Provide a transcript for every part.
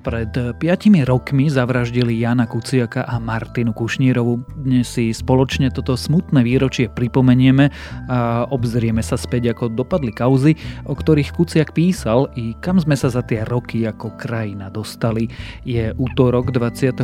Pred piatimi rokmi zavraždili Jana Kuciaka a Martinu Kušnírovu. Dnes si spoločne toto smutné výročie pripomenieme a obzrieme sa späť, ako dopadli kauzy, o ktorých Kuciak písal i kam sme sa za tie roky ako krajina dostali. Je útorok 21.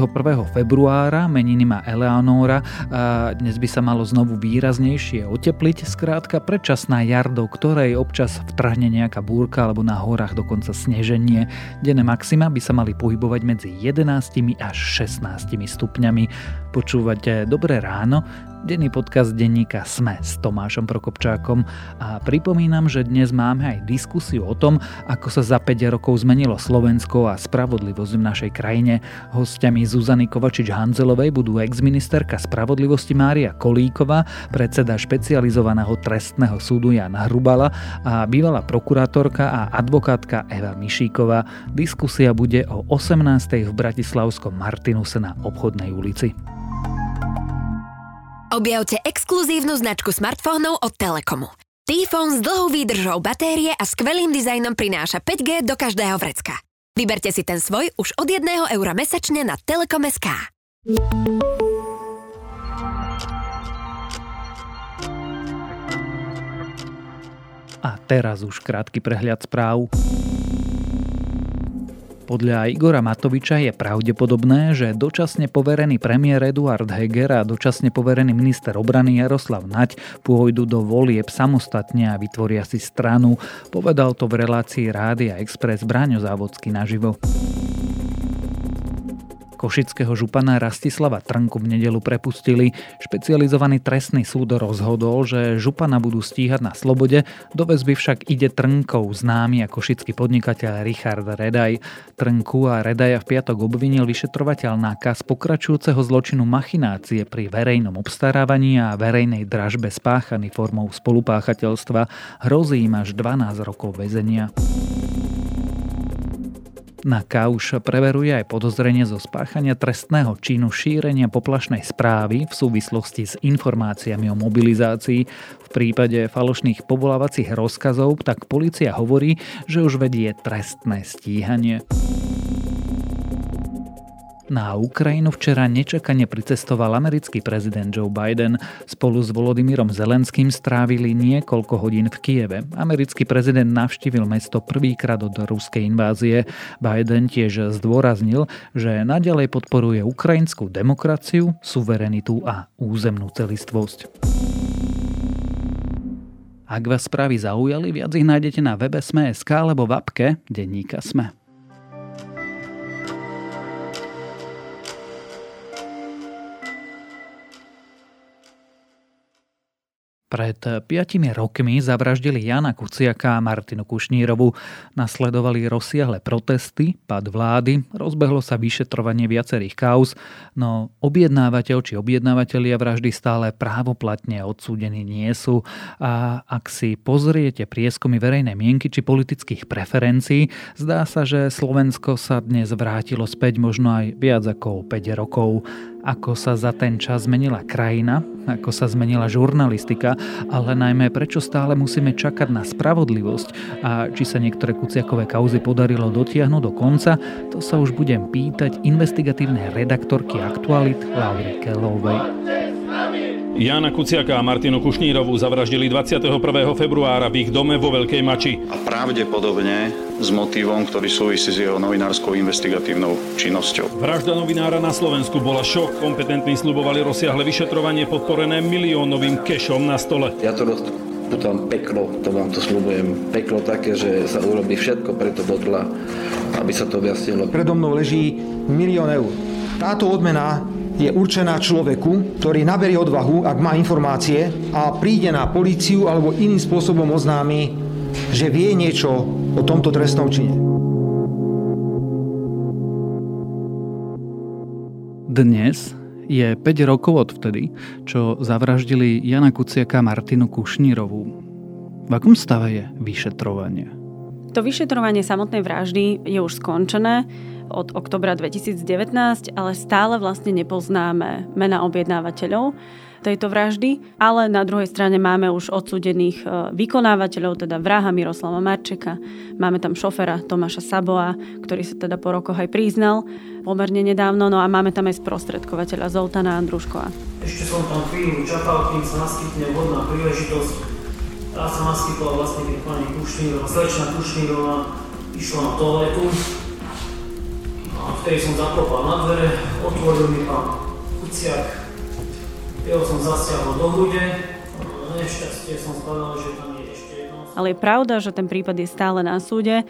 februára, meniny má Eleanóra a dnes by sa malo znovu výraznejšie otepliť, skrátka predčasná jar, do ktorej občas vtrhne nejaká búrka alebo na horách dokonca sneženie. Denné maxima by sa mali pohybovať medzi 11 až 16 stupňami. Počúvate Dobré ráno, denný podcast denníka Sme s Tomášom Prokopčákom a pripomínam, že dnes máme aj diskusiu o tom, ako sa za 5 rokov zmenilo Slovensko a spravodlivosť v našej krajine. Hostiami Zuzany Kovačič-Hanzelovej budú exministerka spravodlivosti Mária Kolíková, predseda špecializovaného trestného súdu Jana Hrubala a bývalá prokurátorka a advokátka Eva Mišíková. Diskusia bude o 18. v Bratislavskom Martinuse na obchodnej ulici. Objavte exkluzívnu značku smartfónov od Telekomu. T-Phone s dlhou výdržou batérie a skvelým dizajnom prináša 5G do každého vrecka. Vyberte si ten svoj už od 1 eura mesačne na Telekom.sk. A teraz už krátky prehľad správ. Podľa Igora Matoviča je pravdepodobné, že dočasne poverený premiér Eduard Heger a dočasne poverený minister obrany Jaroslav Naď pôjdu do volieb samostatne a vytvoria si stranu. Povedal to v relácii Rádia Express Bráňo Závodský naživo. Košického župana Rastislava Trnku v nedelu prepustili. Špecializovaný trestný súd rozhodol, že župana budú stíhať na slobode, do väzby však ide Trnkov, známy ako košický podnikateľ Richard Redaj. Trnku a Redaja v piatok obvinil vyšetrovateľ nákaz pokračujúceho zločinu machinácie pri verejnom obstarávaní a verejnej dražbe spáchaný formou spolupáchateľstva. Hrozí im až 12 rokov väzenia. Na kauš preveruje aj podozrenie zo spáchania trestného činu šírenia poplašnej správy v súvislosti s informáciami o mobilizácii. V prípade falošných povolávacích rozkazov tak policia hovorí, že už vedie trestné stíhanie. Na Ukrajinu včera nečakane pricestoval americký prezident Joe Biden. Spolu s Volodymyrom Zelenským strávili niekoľko hodín v Kieve. Americký prezident navštívil mesto prvýkrát od ruskej invázie. Biden tiež zdôraznil, že nadalej podporuje ukrajinskú demokraciu, suverenitu a územnú celistvosť. Ak vás správy zaujali, viac ich nájdete na webe Sme.sk alebo v apke Denníka Sme. Pred piatimi rokmi zavraždili Jana Kuciaka a Martinu Kušnírovu. Nasledovali rozsiahle protesty, pad vlády, rozbehlo sa vyšetrovanie viacerých kauz, no objednávateľ či objednávateľia vraždy stále právoplatne odsúdení nie sú. A ak si pozriete prieskumy verejnej mienky či politických preferencií, zdá sa, že Slovensko sa dnes vrátilo späť možno aj viac ako 5 rokov ako sa za ten čas zmenila krajina, ako sa zmenila žurnalistika, ale najmä prečo stále musíme čakať na spravodlivosť a či sa niektoré kuciakové kauzy podarilo dotiahnuť do konca, to sa už budem pýtať investigatívnej redaktorky Aktualit Laury Kelovej. Jana Kuciaka a Martinu Kušnírovú zavraždili 21. februára v ich dome vo Veľkej Mači. A pravdepodobne s motivom, ktorý súvisí s jeho novinárskou investigatívnou činnosťou. Vražda novinára na Slovensku bola šok. Kompetentní slubovali rozsiahle vyšetrovanie podporené miliónovým kešom na stole. Ja to tam peklo, to vám to slúbujem. Peklo také, že sa urobí všetko preto bodla, aby sa to objasnilo. Predo mnou leží milión eur. Táto odmena je určená človeku, ktorý naberie odvahu, ak má informácie a príde na políciu alebo iným spôsobom oznámi, že vie niečo o tomto trestnom čine. Dnes je 5 rokov od vtedy, čo zavraždili Jana Kuciaka Martinu Kušnírovú. V akom stave je vyšetrovanie? To vyšetrovanie samotnej vraždy je už skončené od oktobra 2019, ale stále vlastne nepoznáme mena objednávateľov tejto vraždy, ale na druhej strane máme už odsudených e, vykonávateľov, teda vraha Miroslava Marčeka, máme tam šofera Tomáša Saboa, ktorý sa teda po rokoch aj priznal pomerne nedávno, no a máme tam aj sprostredkovateľa Zoltana Andruškova. Ešte som tam chvíľu čakal, kým sa naskytne vhodná príležitosť. Tá sa naskytla vlastne, keď pani Kušnírová, slečna Kušnírová išla na toaletu. A vtedy som zaklopal na dvere, otvoril mi pán Kuciak, jeho som zasiahol do hrude, nešťastie som spadal, že tam je ešte jedno. Ale je pravda, že ten prípad je stále na súde.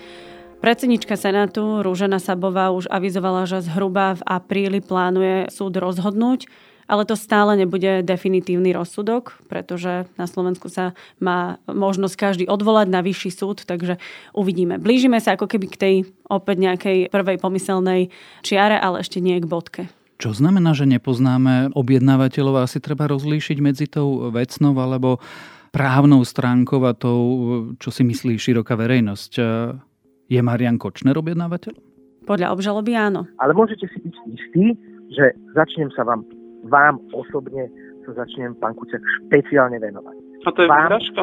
Predsednička Senátu Rúžena Sabová už avizovala, že zhruba v apríli plánuje súd rozhodnúť, ale to stále nebude definitívny rozsudok, pretože na Slovensku sa má možnosť každý odvolať na vyšší súd, takže uvidíme. Blížime sa ako keby k tej opäť nejakej prvej pomyselnej čiare, ale ešte nie k bodke. Čo znamená, že nepoznáme objednávateľov? Asi treba rozlíšiť medzi tou vecnou alebo právnou stránkou a tou, čo si myslí široká verejnosť. Je Marian Kočner objednávateľ? Podľa obžaloby áno. Ale môžete si byť istí, že začnem sa vám, vám osobne sa začnem, pán Kuciak, špeciálne venovať. A to je výhražka?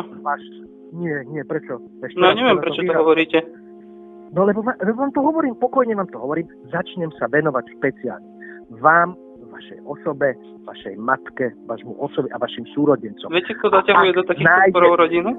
Nie, nie, prečo? Ešte no ja neviem, prečo to, to hovoríte. No lebo, lebo vám to hovorím, pokojne vám to hovorím, začnem sa venovať špeciálne vám, vašej osobe, vašej matke, vašmu osobe a vašim súrodencom. Viete, kto zaťahuje do takých nájde... rodinu?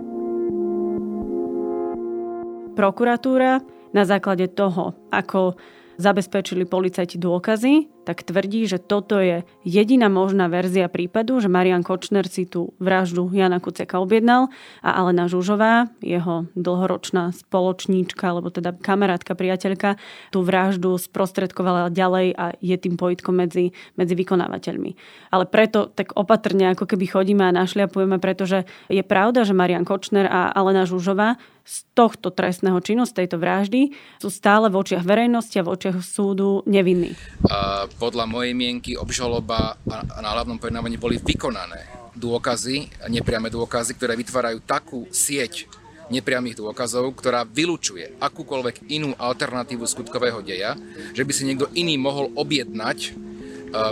Prokuratúra na základe toho, ako zabezpečili policajti dôkazy, tak tvrdí, že toto je jediná možná verzia prípadu, že Marian Kočner si tú vraždu Jana Kuceka objednal a Alena Žužová, jeho dlhoročná spoločníčka, alebo teda kamarátka, priateľka, tú vraždu sprostredkovala ďalej a je tým pojitkom medzi, medzi vykonávateľmi. Ale preto tak opatrne ako keby chodíme a našliapujeme, pretože je pravda, že Marian Kočner a Alena Žužová z tohto trestného činu, z tejto vraždy, sú stále v očiach verejnosti a v očiach súdu nevinní. Uh, podľa mojej mienky obžaloba a na hlavnom pojednávaní boli vykonané dôkazy, nepriame dôkazy, ktoré vytvárajú takú sieť nepriamých dôkazov, ktorá vylučuje akúkoľvek inú alternatívu skutkového deja, že by si niekto iný mohol objednať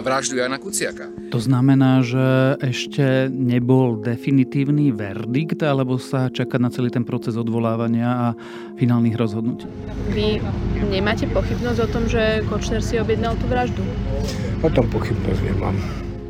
vraždu Jana Kuciaka. To znamená, že ešte nebol definitívny verdikt, alebo sa čaká na celý ten proces odvolávania a finálnych rozhodnutí? Vy nemáte pochybnosť o tom, že Kočner si objednal tú vraždu? O tom pochybnosť nemám.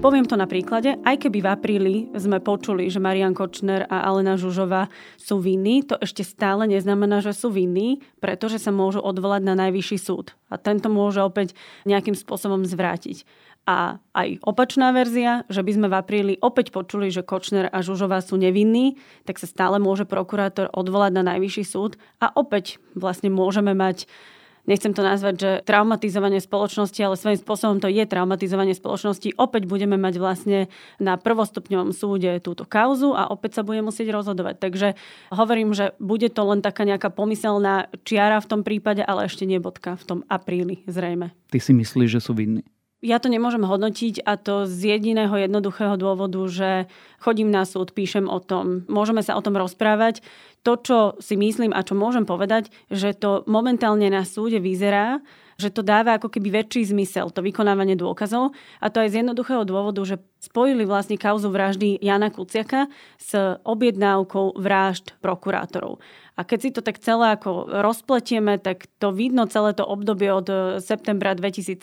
Poviem to na príklade, aj keby v apríli sme počuli, že Marian Kočner a Alena Žužová sú vinní, to ešte stále neznamená, že sú vinní, pretože sa môžu odvolať na najvyšší súd. A tento môže opäť nejakým spôsobom zvrátiť. A aj opačná verzia, že by sme v apríli opäť počuli, že Kočner a Žužová sú nevinní, tak sa stále môže prokurátor odvolať na najvyšší súd a opäť vlastne môžeme mať nechcem to nazvať, že traumatizovanie spoločnosti, ale svojím spôsobom to je traumatizovanie spoločnosti. Opäť budeme mať vlastne na prvostupňovom súde túto kauzu a opäť sa bude musieť rozhodovať. Takže hovorím, že bude to len taká nejaká pomyselná čiara v tom prípade, ale ešte nie bodka v tom apríli zrejme. Ty si myslíš, že sú vinní? Ja to nemôžem hodnotiť a to z jediného jednoduchého dôvodu, že chodím na súd, píšem o tom, môžeme sa o tom rozprávať. To, čo si myslím a čo môžem povedať, že to momentálne na súde vyzerá, že to dáva ako keby väčší zmysel, to vykonávanie dôkazov. A to aj z jednoduchého dôvodu, že spojili vlastne kauzu vraždy Jana Kuciaka s objednávkou vražd prokurátorov. A keď si to tak celé ako rozpletieme, tak to vidno celé to obdobie od septembra 2017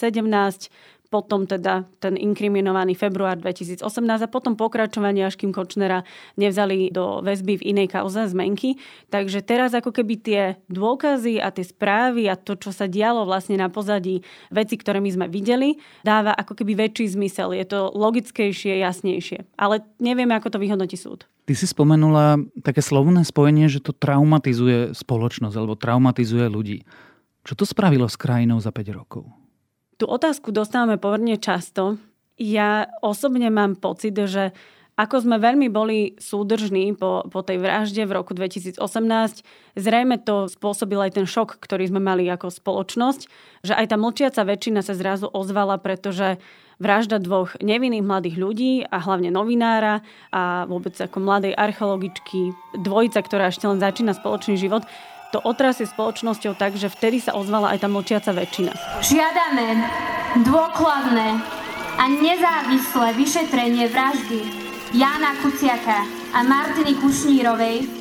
potom teda ten inkriminovaný február 2018 a potom pokračovanie, až kým Kočnera nevzali do väzby v inej kauze zmenky. Takže teraz ako keby tie dôkazy a tie správy a to, čo sa dialo vlastne na pozadí veci, ktoré my sme videli, dáva ako keby väčší zmysel. Je to logickejšie, jasnejšie. Ale nevieme, ako to vyhodnotí súd. Ty si spomenula také slovné spojenie, že to traumatizuje spoločnosť alebo traumatizuje ľudí. Čo to spravilo s krajinou za 5 rokov? Tú otázku dostávame pomerne často. Ja osobne mám pocit, že ako sme veľmi boli súdržní po, po tej vražde v roku 2018, zrejme to spôsobil aj ten šok, ktorý sme mali ako spoločnosť, že aj tá mlčiaca väčšina sa zrazu ozvala, pretože vražda dvoch nevinných mladých ľudí a hlavne novinára a vôbec ako mladej archeologičky, dvojica, ktorá ešte len začína spoločný život, to otrasie spoločnosťou tak, že vtedy sa ozvala aj tá mlčiaca väčšina. Žiadame dôkladné a nezávislé vyšetrenie vraždy Jana Kuciaka a Martiny Kušnírovej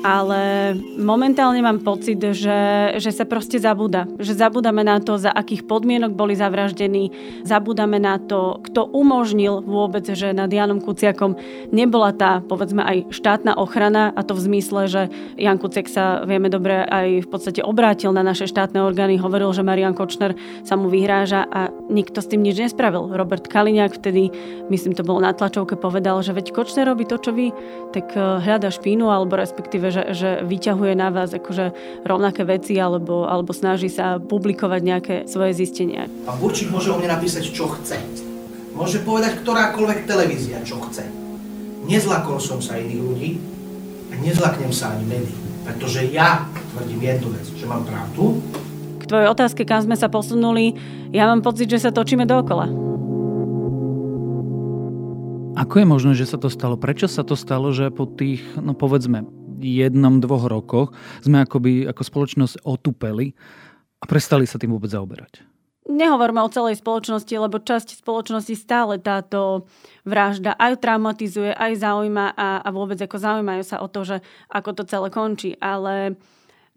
ale momentálne mám pocit, že, že sa proste zabúda. Že zabúdame na to, za akých podmienok boli zavraždení, zabúdame na to, kto umožnil vôbec, že nad Janom Kuciakom nebola tá, povedzme, aj štátna ochrana a to v zmysle, že Jan Kuciak sa, vieme dobre, aj v podstate obrátil na naše štátne orgány, hovoril, že Marian Kočner sa mu vyhráža a nikto s tým nič nespravil. Robert Kaliňák vtedy, myslím, to bolo na tlačovke, povedal, že veď Kočner robí to, čo vy, tak eh, hľada špínu alebo respektíve že, že vyťahuje na vás akože rovnaké veci alebo, alebo snaží sa publikovať nejaké svoje zistenia. Pán Burčík môže o mne napísať, čo chce. Môže povedať ktorákoľvek televízia, čo chce. Nezlakol som sa iných ľudí a nezlaknem sa ani médií. Pretože ja tvrdím jednu vec, že mám pravdu. K tvojej otázke, kam sme sa posunuli, ja mám pocit, že sa točíme dookola. Ako je možné, že sa to stalo? Prečo sa to stalo, že po tých, no povedzme, jednom, dvoch rokoch sme akoby ako spoločnosť otupeli a prestali sa tým vôbec zaoberať. Nehovorme o celej spoločnosti, lebo časť spoločnosti stále táto vražda aj traumatizuje, aj zaujíma a, a vôbec ako zaujímajú sa o to, že ako to celé končí. Ale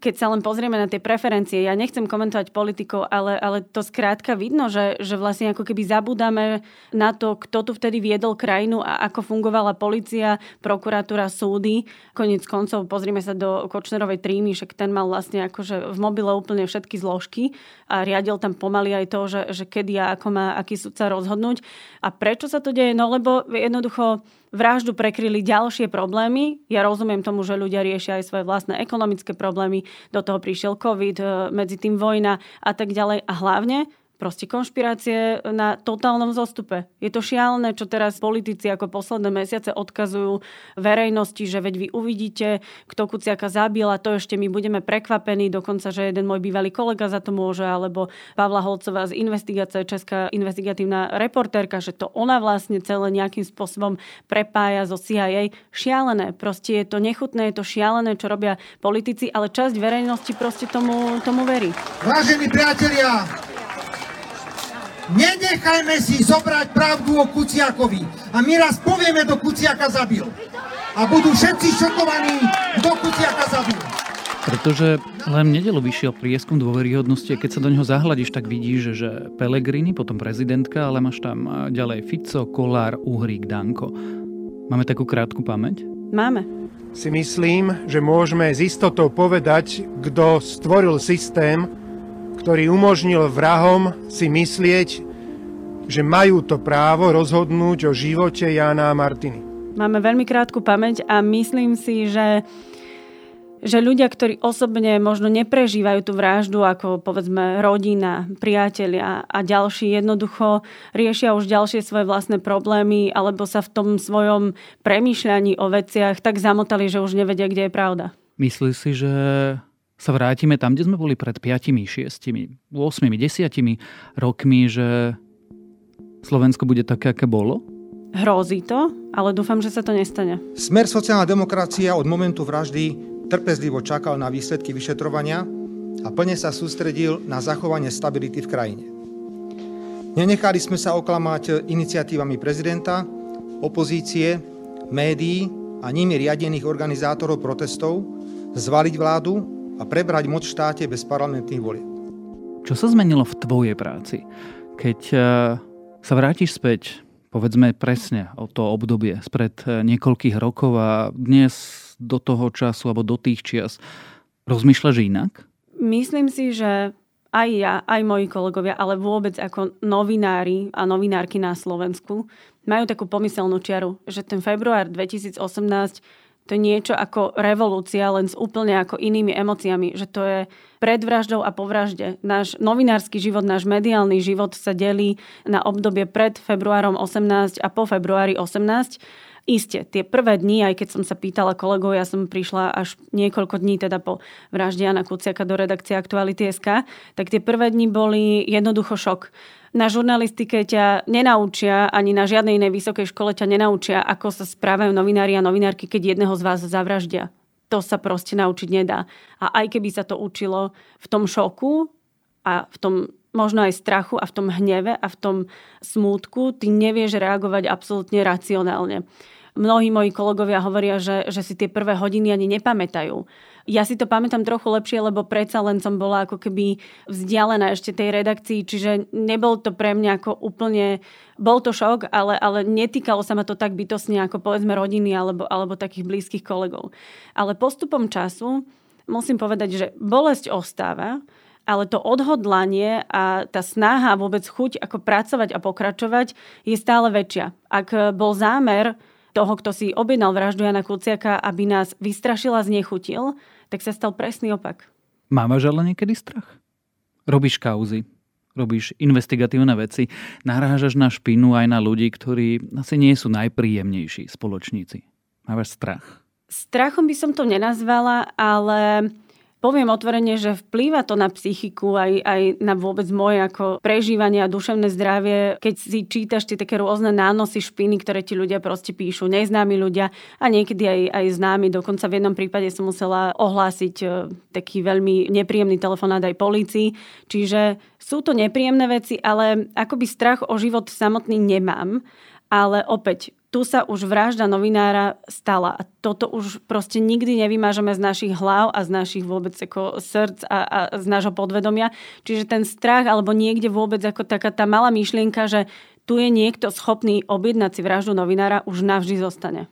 keď sa len pozrieme na tie preferencie, ja nechcem komentovať politikov, ale, ale to skrátka vidno, že, že vlastne ako keby zabúdame na to, kto tu vtedy viedol krajinu a ako fungovala policia, prokuratúra, súdy. Konec koncov pozrieme sa do Kočnerovej trímy, však ten mal vlastne akože v mobile úplne všetky zložky a riadil tam pomaly aj to, že, že kedy a ako má aký súdca rozhodnúť. A prečo sa to deje? No lebo jednoducho vraždu prekryli ďalšie problémy. Ja rozumiem tomu, že ľudia riešia aj svoje vlastné ekonomické problémy. Do toho prišiel COVID, e, medzi tým vojna a tak ďalej. A hlavne proste konšpirácie na totálnom zostupe. Je to šialené, čo teraz politici ako posledné mesiace odkazujú verejnosti, že veď vy uvidíte, kto Kuciaka zabil a to ešte my budeme prekvapení, dokonca, že jeden môj bývalý kolega za to môže, alebo Pavla Holcová z investigácie, Česká investigatívna reportérka, že to ona vlastne celé nejakým spôsobom prepája zo CIA. Šialené, proste je to nechutné, je to šialené, čo robia politici, ale časť verejnosti proste tomu, tomu verí. Vážení priatelia, Nenechajme si zobrať pravdu o Kuciakovi. A my raz povieme, kto Kuciaka zabil. A budú všetci šokovaní, kto Kuciaka zabil. Pretože len nedelu vyšiel prieskum dôveryhodnosti a keď sa do neho zahľadíš, tak vidíš, že Pelegrini, potom prezidentka, ale máš tam ďalej Fico, Kolár, Uhrík, Danko. Máme takú krátku pamäť? Máme. Si myslím, že môžeme s istotou povedať, kto stvoril systém, ktorý umožnil vrahom si myslieť, že majú to právo rozhodnúť o živote Jána a Martiny. Máme veľmi krátku pamäť a myslím si, že že ľudia, ktorí osobne možno neprežívajú tú vraždu, ako povedzme rodina, priatelia a ďalší, jednoducho riešia už ďalšie svoje vlastné problémy alebo sa v tom svojom premýšľaní o veciach tak zamotali, že už nevedia, kde je pravda. Myslíš si, že sa vrátime tam, kde sme boli pred 5, 6, 8, 10 rokmi, že Slovensko bude také, aké bolo? Hrozí to, ale dúfam, že sa to nestane. Smer sociálna demokracia od momentu vraždy trpezlivo čakal na výsledky vyšetrovania a plne sa sústredil na zachovanie stability v krajine. Nenechali sme sa oklamať iniciatívami prezidenta, opozície, médií a nimi riadených organizátorov protestov zvaliť vládu a prebrať moc v štáte bez parlamentných volieb. Čo sa zmenilo v tvojej práci? Keď eh, sa vrátiš späť, povedzme presne o to obdobie spred eh, niekoľkých rokov a dnes do toho času alebo do tých čias, rozmýšľaš inak? Myslím si, že aj ja, aj moji kolegovia, ale vôbec ako novinári a novinárky na Slovensku majú takú pomyselnú čiaru, že ten február 2018 to je niečo ako revolúcia, len s úplne ako inými emóciami, že to je pred vraždou a po vražde. Náš novinársky život, náš mediálny život sa delí na obdobie pred februárom 18 a po februári 18. Isté, tie prvé dni, aj keď som sa pýtala kolegov, ja som prišla až niekoľko dní teda po vražde Jana Kuciaka do redakcie Aktuality.sk, tak tie prvé dni boli jednoducho šok na žurnalistike ťa nenaučia, ani na žiadnej inej vysokej škole ťa nenaučia, ako sa správajú novinári a novinárky, keď jedného z vás zavraždia. To sa proste naučiť nedá. A aj keby sa to učilo v tom šoku a v tom možno aj strachu a v tom hneve a v tom smútku ty nevieš reagovať absolútne racionálne. Mnohí moji kolegovia hovoria, že, že si tie prvé hodiny ani nepamätajú. Ja si to pamätám trochu lepšie, lebo predsa len som bola ako keby vzdialená ešte tej redakcii, čiže nebol to pre mňa ako úplne, bol to šok, ale, ale netýkalo sa ma to tak bytosne ako povedzme rodiny alebo, alebo takých blízkych kolegov. Ale postupom času musím povedať, že bolesť ostáva, ale to odhodlanie a tá snaha vôbec chuť ako pracovať a pokračovať je stále väčšia. Ak bol zámer toho, kto si objednal vraždu Jana Kuciaka, aby nás vystrašil a znechutil, tak sa stal presný opak. Mávaš ale niekedy strach? Robíš kauzy, robíš investigatívne veci, narážaš na špinu aj na ľudí, ktorí asi nie sú najpríjemnejší spoločníci. Mávaš strach? Strachom by som to nenazvala, ale poviem otvorene, že vplýva to na psychiku, aj, aj na vôbec moje ako prežívanie a duševné zdravie, keď si čítaš tie také rôzne nánosy špiny, ktoré ti ľudia proste píšu, neznámi ľudia a niekedy aj, aj známi. Dokonca v jednom prípade som musela ohlásiť e, taký veľmi nepríjemný telefonát aj policii. Čiže sú to nepríjemné veci, ale akoby strach o život samotný nemám. Ale opäť, tu sa už vražda novinára stala. A toto už proste nikdy nevymážeme z našich hlav a z našich vôbec ako srdc a, a z nášho podvedomia. Čiže ten strach alebo niekde vôbec ako taká tá malá myšlienka, že tu je niekto schopný objednať si vraždu novinára, už navždy zostane.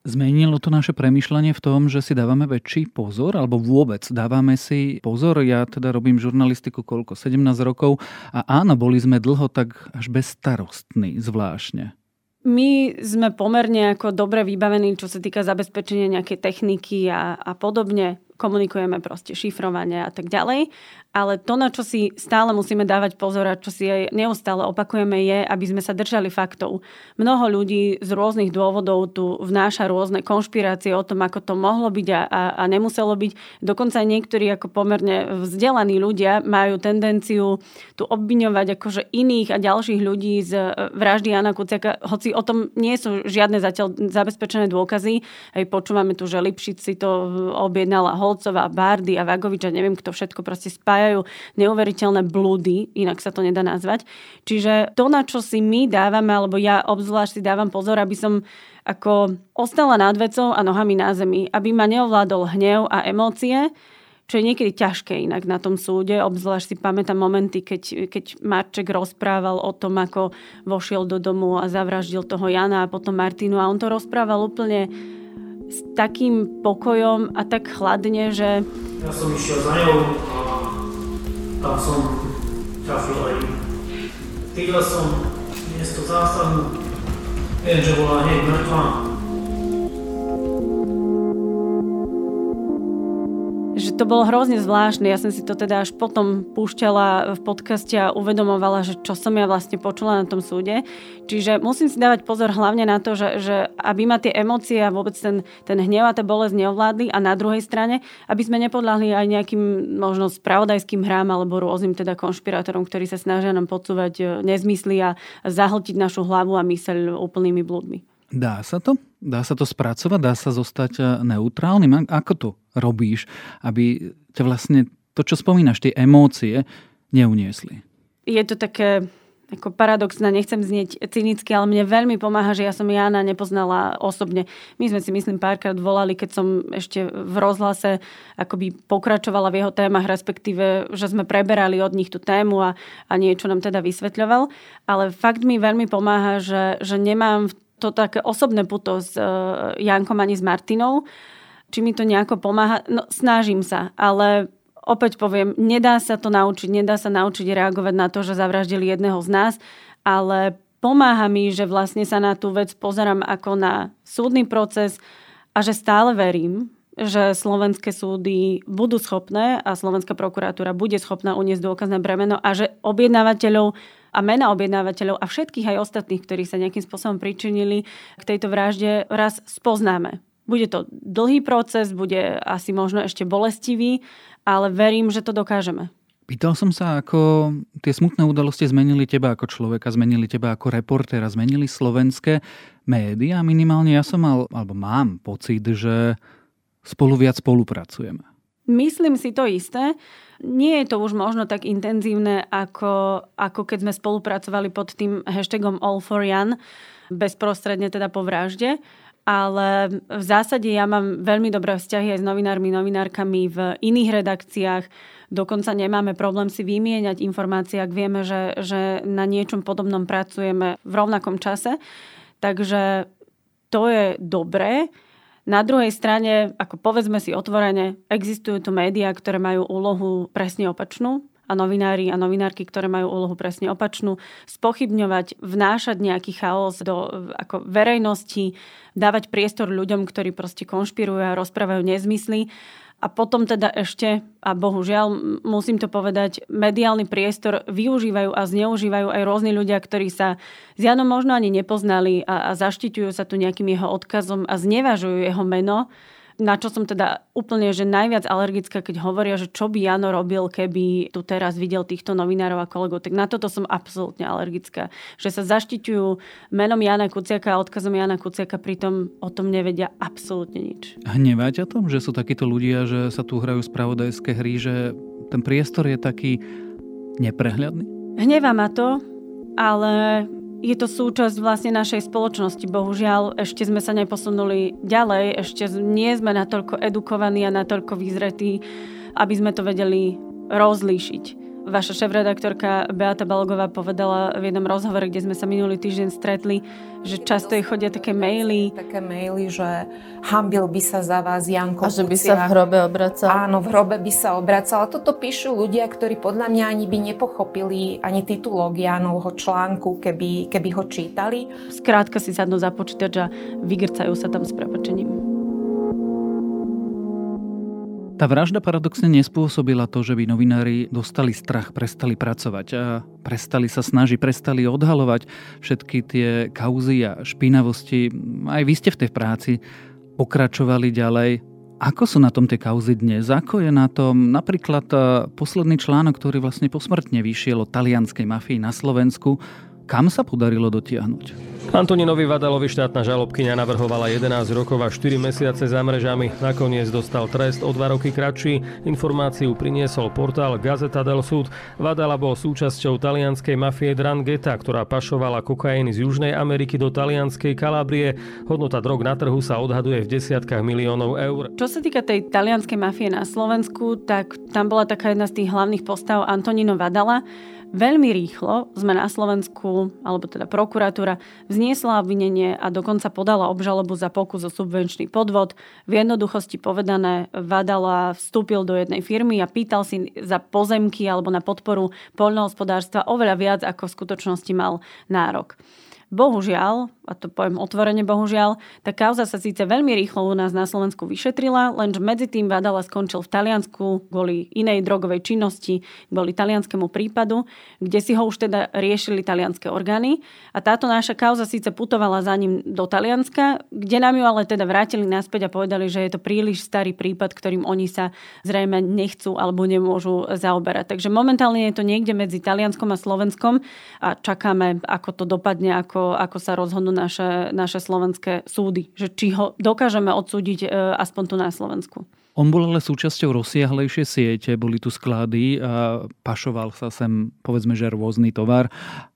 Zmenilo to naše premyšľanie v tom, že si dávame väčší pozor, alebo vôbec dávame si pozor. Ja teda robím žurnalistiku koľko? 17 rokov a áno, boli sme dlho tak až bezstarostní zvláštne. My sme pomerne ako dobre vybavení, čo sa týka zabezpečenia nejakej techniky a, a podobne komunikujeme proste šifrovanie a tak ďalej. Ale to, na čo si stále musíme dávať pozor a čo si aj neustále opakujeme, je, aby sme sa držali faktov. Mnoho ľudí z rôznych dôvodov tu vnáša rôzne konšpirácie o tom, ako to mohlo byť a, a, a nemuselo byť. Dokonca aj niektorí ako pomerne vzdelaní ľudia majú tendenciu tu obviňovať akože iných a ďalších ľudí z e, vraždy Jana Kuciaka, hoci o tom nie sú žiadne zatiaľ zabezpečené dôkazy. Aj počúvame tu, že Lipšic si to objednala Holcová, Bardy a Vagovič a neviem kto všetko proste spájajú neuveriteľné blúdy, inak sa to nedá nazvať. Čiže to, na čo si my dávame, alebo ja obzvlášť si dávam pozor, aby som ako ostala nad vecou a nohami na zemi, aby ma neovládol hnev a emócie, čo je niekedy ťažké inak na tom súde. Obzvlášť si pamätám momenty, keď, keď Marček rozprával o tom, ako vošiel do domu a zavraždil toho Jana a potom Martinu a on to rozprával úplne s takým pokojom a tak chladne, že... Ja som išiel za ňou a tam som trafil aj. Videl som miesto zásahu, viem, že bola hneď mŕtva, to bolo hrozne zvláštne. Ja som si to teda až potom púšťala v podcaste a uvedomovala, že čo som ja vlastne počula na tom súde. Čiže musím si dávať pozor hlavne na to, že, že aby ma tie emócie a vôbec ten, ten hnev a tá bolesť neovládli a na druhej strane, aby sme nepodľahli aj nejakým možno spravodajským hrám alebo rôznym teda konšpirátorom, ktorí sa snažia nám podsúvať e, nezmysly a zahltiť našu hlavu a myseľ úplnými blúdmi. Dá sa to? Dá sa to spracovať? Dá sa zostať e, neutrálnym? Ako to robíš, aby ťa vlastne to, čo spomínaš, tie emócie neuniesli? Je to také ako paradoxná, nechcem znieť cynicky, ale mne veľmi pomáha, že ja som Jana nepoznala osobne. My sme si, myslím, párkrát volali, keď som ešte v rozhlase akoby pokračovala v jeho témach, respektíve, že sme preberali od nich tú tému a, a niečo nám teda vysvetľoval. Ale fakt mi veľmi pomáha, že, že nemám to také osobné puto s uh, Jankom ani s Martinou. Či mi to nejako pomáha? No, snažím sa, ale opäť poviem, nedá sa to naučiť, nedá sa naučiť reagovať na to, že zavraždili jedného z nás, ale pomáha mi, že vlastne sa na tú vec pozerám ako na súdny proces a že stále verím, že slovenské súdy budú schopné a slovenská prokuratúra bude schopná uniesť dôkazné bremeno a že objednávateľov a mena objednávateľov a všetkých aj ostatných, ktorí sa nejakým spôsobom pričinili k tejto vražde, raz spoznáme. Bude to dlhý proces, bude asi možno ešte bolestivý, ale verím, že to dokážeme. Pýtal som sa, ako tie smutné udalosti zmenili teba ako človeka, zmenili teba ako reportéra, zmenili slovenské médiá. Minimálne ja som mal, alebo mám pocit, že spolu viac spolupracujeme. Myslím si to isté. Nie je to už možno tak intenzívne, ako, ako keď sme spolupracovali pod tým hashtagom All for Jan, bezprostredne teda po vražde. Ale v zásade ja mám veľmi dobré vzťahy aj s novinármi, novinárkami v iných redakciách. Dokonca nemáme problém si vymieňať informácie, ak vieme, že, že na niečom podobnom pracujeme v rovnakom čase. Takže to je dobré. Na druhej strane, ako povedzme si otvorene, existujú tu médiá, ktoré majú úlohu presne opačnú a novinári a novinárky, ktoré majú úlohu presne opačnú, spochybňovať, vnášať nejaký chaos do ako verejnosti, dávať priestor ľuďom, ktorí proste konšpirujú a rozprávajú nezmysly. A potom teda ešte, a bohužiaľ musím to povedať, mediálny priestor využívajú a zneužívajú aj rôzni ľudia, ktorí sa s Janom možno ani nepoznali a, a zaštiťujú sa tu nejakým jeho odkazom a znevažujú jeho meno na čo som teda úplne že najviac alergická, keď hovoria, že čo by Jano robil, keby tu teraz videl týchto novinárov a kolegov, tak na toto som absolútne alergická. Že sa zaštiťujú menom Jana Kuciaka a odkazom Jana Kuciaka, pritom o tom nevedia absolútne nič. Hneváte o tom, že sú takíto ľudia, že sa tu hrajú spravodajské hry, že ten priestor je taký neprehľadný? Hnevá ma to, ale je to súčasť vlastne našej spoločnosti. Bohužiaľ, ešte sme sa neposunuli ďalej, ešte nie sme natoľko edukovaní a natoľko vyzretí, aby sme to vedeli rozlíšiť. Vaša šéf-redaktorka Beata Balogová povedala v jednom rozhovore, kde sme sa minulý týždeň stretli, že často jej chodia také maily. Také maily, že hambil by sa za vás Janko A že by sa v hrobe obracal. Áno, v hrobe by sa obracal. A toto píšu ľudia, ktorí podľa mňa ani by nepochopili ani titulok Janovho článku, keby, keby ho čítali. Skrátka si sadnú za počítač a vygrcajú sa tam s prepačením. Tá vražda paradoxne nespôsobila to, že by novinári dostali strach, prestali pracovať a prestali sa snažiť, prestali odhalovať všetky tie kauzy a špinavosti. Aj vy ste v tej práci pokračovali ďalej. Ako sú na tom tie kauzy dnes? Ako je na tom napríklad posledný článok, ktorý vlastne posmrtne vyšiel o talianskej mafii na Slovensku? Kam sa podarilo dotiahnuť? Antoninovi Vadalovi štátna žalobkyňa navrhovala 11 rokov a 4 mesiace za mrežami. Nakoniec dostal trest o 2 roky kratší. Informáciu priniesol portál Gazeta del Sud. Vadala bol súčasťou talianskej mafie Drangheta, ktorá pašovala kokain z Južnej Ameriky do talianskej Kalabrie. Hodnota drog na trhu sa odhaduje v desiatkách miliónov eur. Čo sa týka tej talianskej mafie na Slovensku, tak tam bola taká jedna z tých hlavných postav Antonino Vadala. Veľmi rýchlo sme na Slovensku, alebo teda prokuratúra, vzniesla obvinenie a dokonca podala obžalobu za pokus o subvenčný podvod. V jednoduchosti povedané, Vadala vstúpil do jednej firmy a pýtal si za pozemky alebo na podporu poľnohospodárstva oveľa viac, ako v skutočnosti mal nárok. Bohužiaľ, a to poviem otvorene bohužiaľ, tá kauza sa síce veľmi rýchlo u nás na Slovensku vyšetrila, lenže medzi tým Vadala skončil v Taliansku kvôli inej drogovej činnosti, kvôli talianskému prípadu, kde si ho už teda riešili talianské orgány. A táto naša kauza síce putovala za ním do Talianska, kde nám ju ale teda vrátili naspäť a povedali, že je to príliš starý prípad, ktorým oni sa zrejme nechcú alebo nemôžu zaoberať. Takže momentálne je to niekde medzi Talianskom a Slovenskom a čakáme, ako to dopadne, ako ako, sa rozhodnú naše, naše slovenské súdy. Že či ho dokážeme odsúdiť e, aspoň tu na Slovensku. On bol ale súčasťou rozsiahlejšie siete, boli tu sklady a pašoval sa sem, povedzme, že rôzny tovar.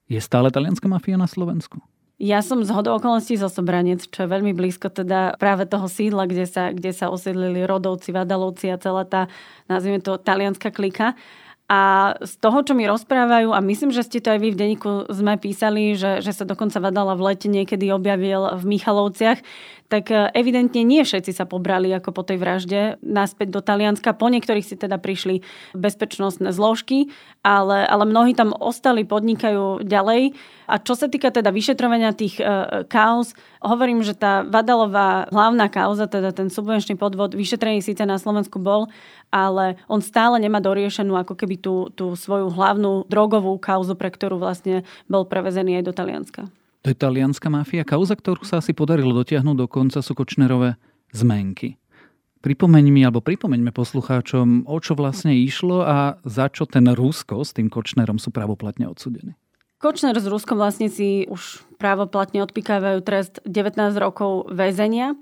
Je stále talianská mafia na Slovensku? Ja som z hodou okolností zo Sobranec, čo je veľmi blízko teda práve toho sídla, kde sa, kde sa osídlili Rodovci, Vadalovci a celá tá, nazvime to, talianská klika. A z toho, čo mi rozprávajú, a myslím, že ste to aj vy v denníku sme písali, že, že sa dokonca Vadala v lete niekedy objavil v Michalovciach, tak e, evidentne nie všetci sa pobrali ako po tej vražde naspäť do Talianska. Po niektorých si teda prišli bezpečnostné zložky, ale, ale mnohí tam ostali, podnikajú ďalej. A čo sa týka teda vyšetrovania tých e, kauz, hovorím, že tá Vadalová hlavná kauza, teda ten subvenčný podvod, vyšetrený síce na Slovensku bol, ale on stále nemá doriešenú ako keby tú, tú svoju hlavnú drogovú kauzu, pre ktorú vlastne bol prevezený aj do Talianska. To je talianská mafia. Kauza, ktorú sa asi podarilo dotiahnuť do konca, sú Kočnerové zmenky. Pripomeň mi, alebo pripomeňme poslucháčom, o čo vlastne išlo a za čo ten Rusko s tým Kočnerom sú pravoplatne odsudení. Kočner s Ruskom vlastne si už právoplatne odpikávajú trest 19 rokov väzenia.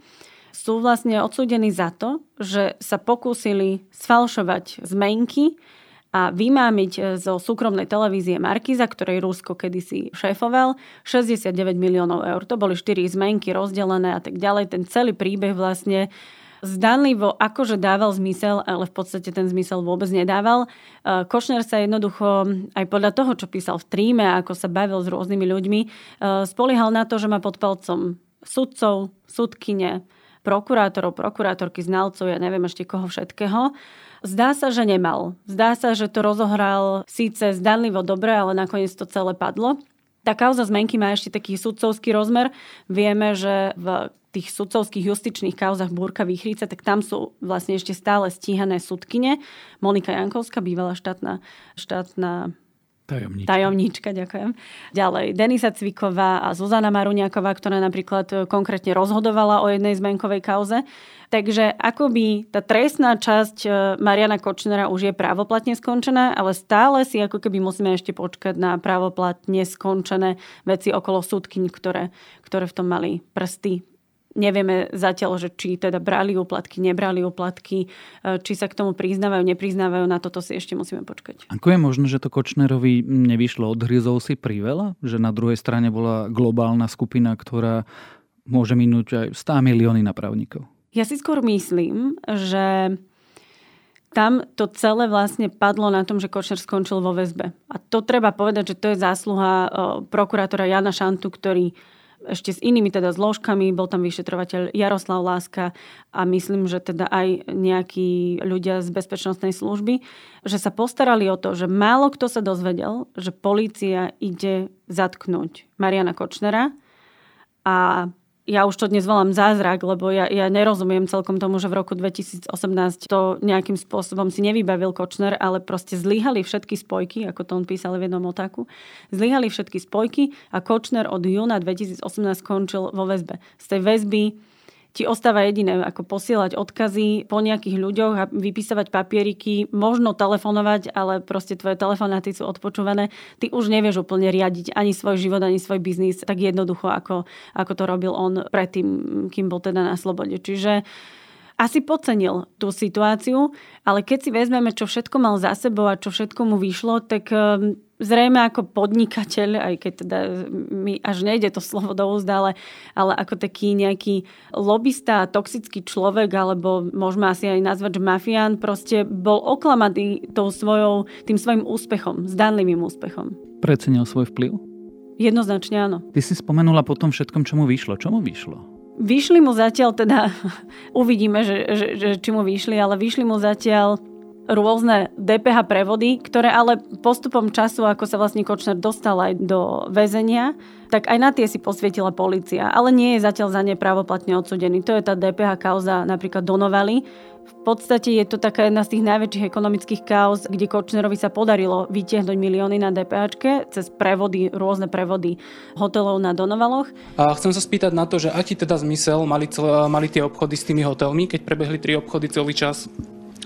sú vlastne odsúdení za to, že sa pokúsili sfalšovať zmenky a vymámiť zo súkromnej televízie Markiza, ktorej Rusko kedysi šéfoval, 69 miliónov eur. To boli 4 zmenky rozdelené a tak ďalej. Ten celý príbeh vlastne zdanlivo akože dával zmysel, ale v podstate ten zmysel vôbec nedával. E, Košner sa jednoducho aj podľa toho, čo písal v tríme ako sa bavil s rôznymi ľuďmi, e, spoliehal na to, že má pod palcom sudcov, sudkyne, prokurátorov, prokurátorky, znalcov, ja neviem ešte koho všetkého. Zdá sa, že nemal. Zdá sa, že to rozohral síce zdanlivo dobre, ale nakoniec to celé padlo. Tá kauza zmenky má ešte taký sudcovský rozmer. Vieme, že v tých sudcovských justičných kauzach Búrka Výchrice, tak tam sú vlastne ešte stále stíhané sudkyne. Monika Jankovská, bývalá štátna, štátna Tajomníčka. Tajomníčka, ďakujem. Ďalej, Denisa Cviková a Zuzana Maruňáková, ktorá napríklad e, konkrétne rozhodovala o jednej zmenkovej kauze. Takže akoby tá trestná časť e, Mariana Kočnera už je právoplatne skončená, ale stále si ako keby musíme ešte počkať na právoplatne skončené veci okolo súdkyň, ktoré, ktoré v tom mali prsty. Nevieme zatiaľ, že či teda brali úplatky, nebrali úplatky, e, či sa k tomu priznávajú, nepriznávajú, na toto si ešte musíme počkať. Ako je možné, že to Kočnerovi nevyšlo od hryzov si priveľa? Že na druhej strane bola globálna skupina, ktorá môže minúť aj 100 milióny napravníkov? Ja si skôr myslím, že tam to celé vlastne padlo na tom, že Kočner skončil vo väzbe. A to treba povedať, že to je zásluha e, prokurátora Jana Šantu, ktorý ešte s inými teda zložkami, bol tam vyšetrovateľ Jaroslav Láska a myslím, že teda aj nejakí ľudia z bezpečnostnej služby, že sa postarali o to, že málo kto sa dozvedel, že polícia ide zatknúť Mariana Kočnera a ja už to dnes volám zázrak, lebo ja, ja nerozumiem celkom tomu, že v roku 2018 to nejakým spôsobom si nevybavil Kočner, ale proste zlyhali všetky spojky, ako to on písal v jednom otáku. Zlyhali všetky spojky a Kočner od júna 2018 skončil vo väzbe. Z tej väzby ti ostáva jediné, ako posielať odkazy po nejakých ľuďoch a vypísavať papieriky, možno telefonovať, ale proste tvoje telefonáty sú odpočúvané. Ty už nevieš úplne riadiť ani svoj život, ani svoj biznis tak jednoducho, ako, ako to robil on predtým, kým bol teda na slobode. Čiže asi podcenil tú situáciu, ale keď si vezmeme, čo všetko mal za sebou a čo všetko mu vyšlo, tak ehm, zrejme ako podnikateľ, aj keď teda mi až nejde to slovo do úzda, ale, ale ako taký nejaký lobista, toxický človek, alebo môžeme asi aj nazvať, že mafián, proste bol oklamaný tou svojou, tým svojim úspechom, zdanlivým úspechom. Precenil svoj vplyv? Jednoznačne áno. Ty si spomenula po tom všetkom, čo mu vyšlo. Čo mu vyšlo? Vyšli mu zatiaľ teda, uvidíme, že, že, že či mu vyšli, ale vyšli mu zatiaľ rôzne DPH prevody, ktoré ale postupom času, ako sa vlastne Kočner dostal aj do väzenia, tak aj na tie si posvietila policia. Ale nie je zatiaľ za ne právoplatne odsudený. To je tá DPH kauza napríklad Donovali. V podstate je to taká jedna z tých najväčších ekonomických kauz, kde Kočnerovi sa podarilo vytiahnuť milióny na DPH cez prevody, rôzne prevody hotelov na Donovaloch. A chcem sa spýtať na to, že aký teda zmysel mali, mali tie obchody s tými hotelmi, keď prebehli tri obchody celý čas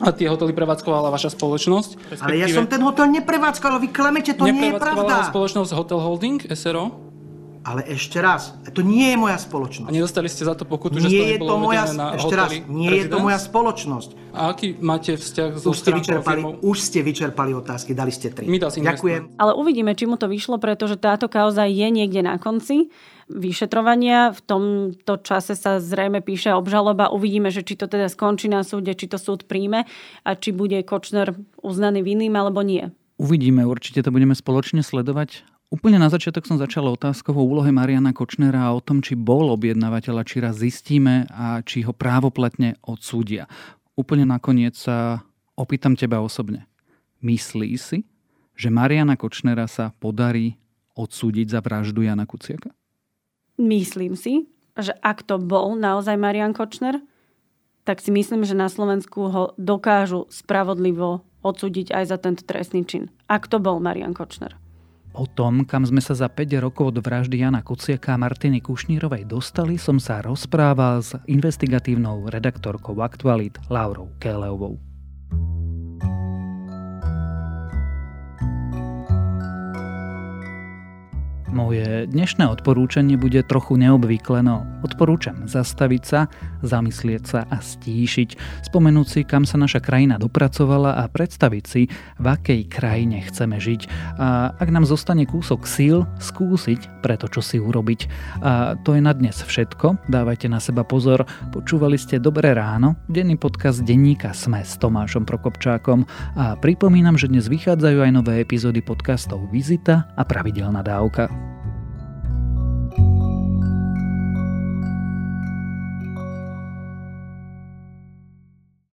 a tie hotely prevádzkovala vaša spoločnosť. Ale ja som ten hotel neprevádzkoval, vy klamete, to nie je pravda. spoločnosť Hotel Holding, SRO? Ale ešte raz, to nie je moja spoločnosť. A nedostali ste za to pokutu, nie že to je to moja, na ešte raz, nie Residence? je to moja spoločnosť. A aký máte vzťah so už ste, vyčerpali, už ste vyčerpali otázky, dali ste tri. Ďakujem. Ale uvidíme, či mu to vyšlo, pretože táto kauza je niekde na konci vyšetrovania. V tomto čase sa zrejme píše obžaloba. Uvidíme, že či to teda skončí na súde, či to súd príjme a či bude Kočner uznaný vinným alebo nie. Uvidíme, určite to budeme spoločne sledovať. Úplne na začiatok som začal otázkou o úlohe Mariana Kočnera a o tom, či bol objednávateľ a či raz zistíme a či ho právoplatne odsúdia. Úplne nakoniec sa opýtam teba osobne. Myslí si, že Mariana Kočnera sa podarí odsúdiť za vraždu Jana Kuciaka? Myslím si, že ak to bol naozaj Marian Kočner, tak si myslím, že na Slovensku ho dokážu spravodlivo odsúdiť aj za tento trestný čin. Ak to bol Marian Kočner. O tom, kam sme sa za 5 rokov od vraždy Jana Kuciaka a Martiny Kušnírovej dostali, som sa rozprával s investigatívnou redaktorkou Aktualit Laurou Kéleovou. Moje dnešné odporúčanie bude trochu neobvykle, no odporúčam zastaviť sa, zamyslieť sa a stíšiť, spomenúť si, kam sa naša krajina dopracovala a predstaviť si, v akej krajine chceme žiť. A ak nám zostane kúsok síl, skúsiť pre to, čo si urobiť. A to je na dnes všetko. Dávajte na seba pozor. Počúvali ste Dobré ráno, denný podcast denníka Sme s Tomášom Prokopčákom a pripomínam, že dnes vychádzajú aj nové epizódy podcastov Vizita a Pravidelná dávka.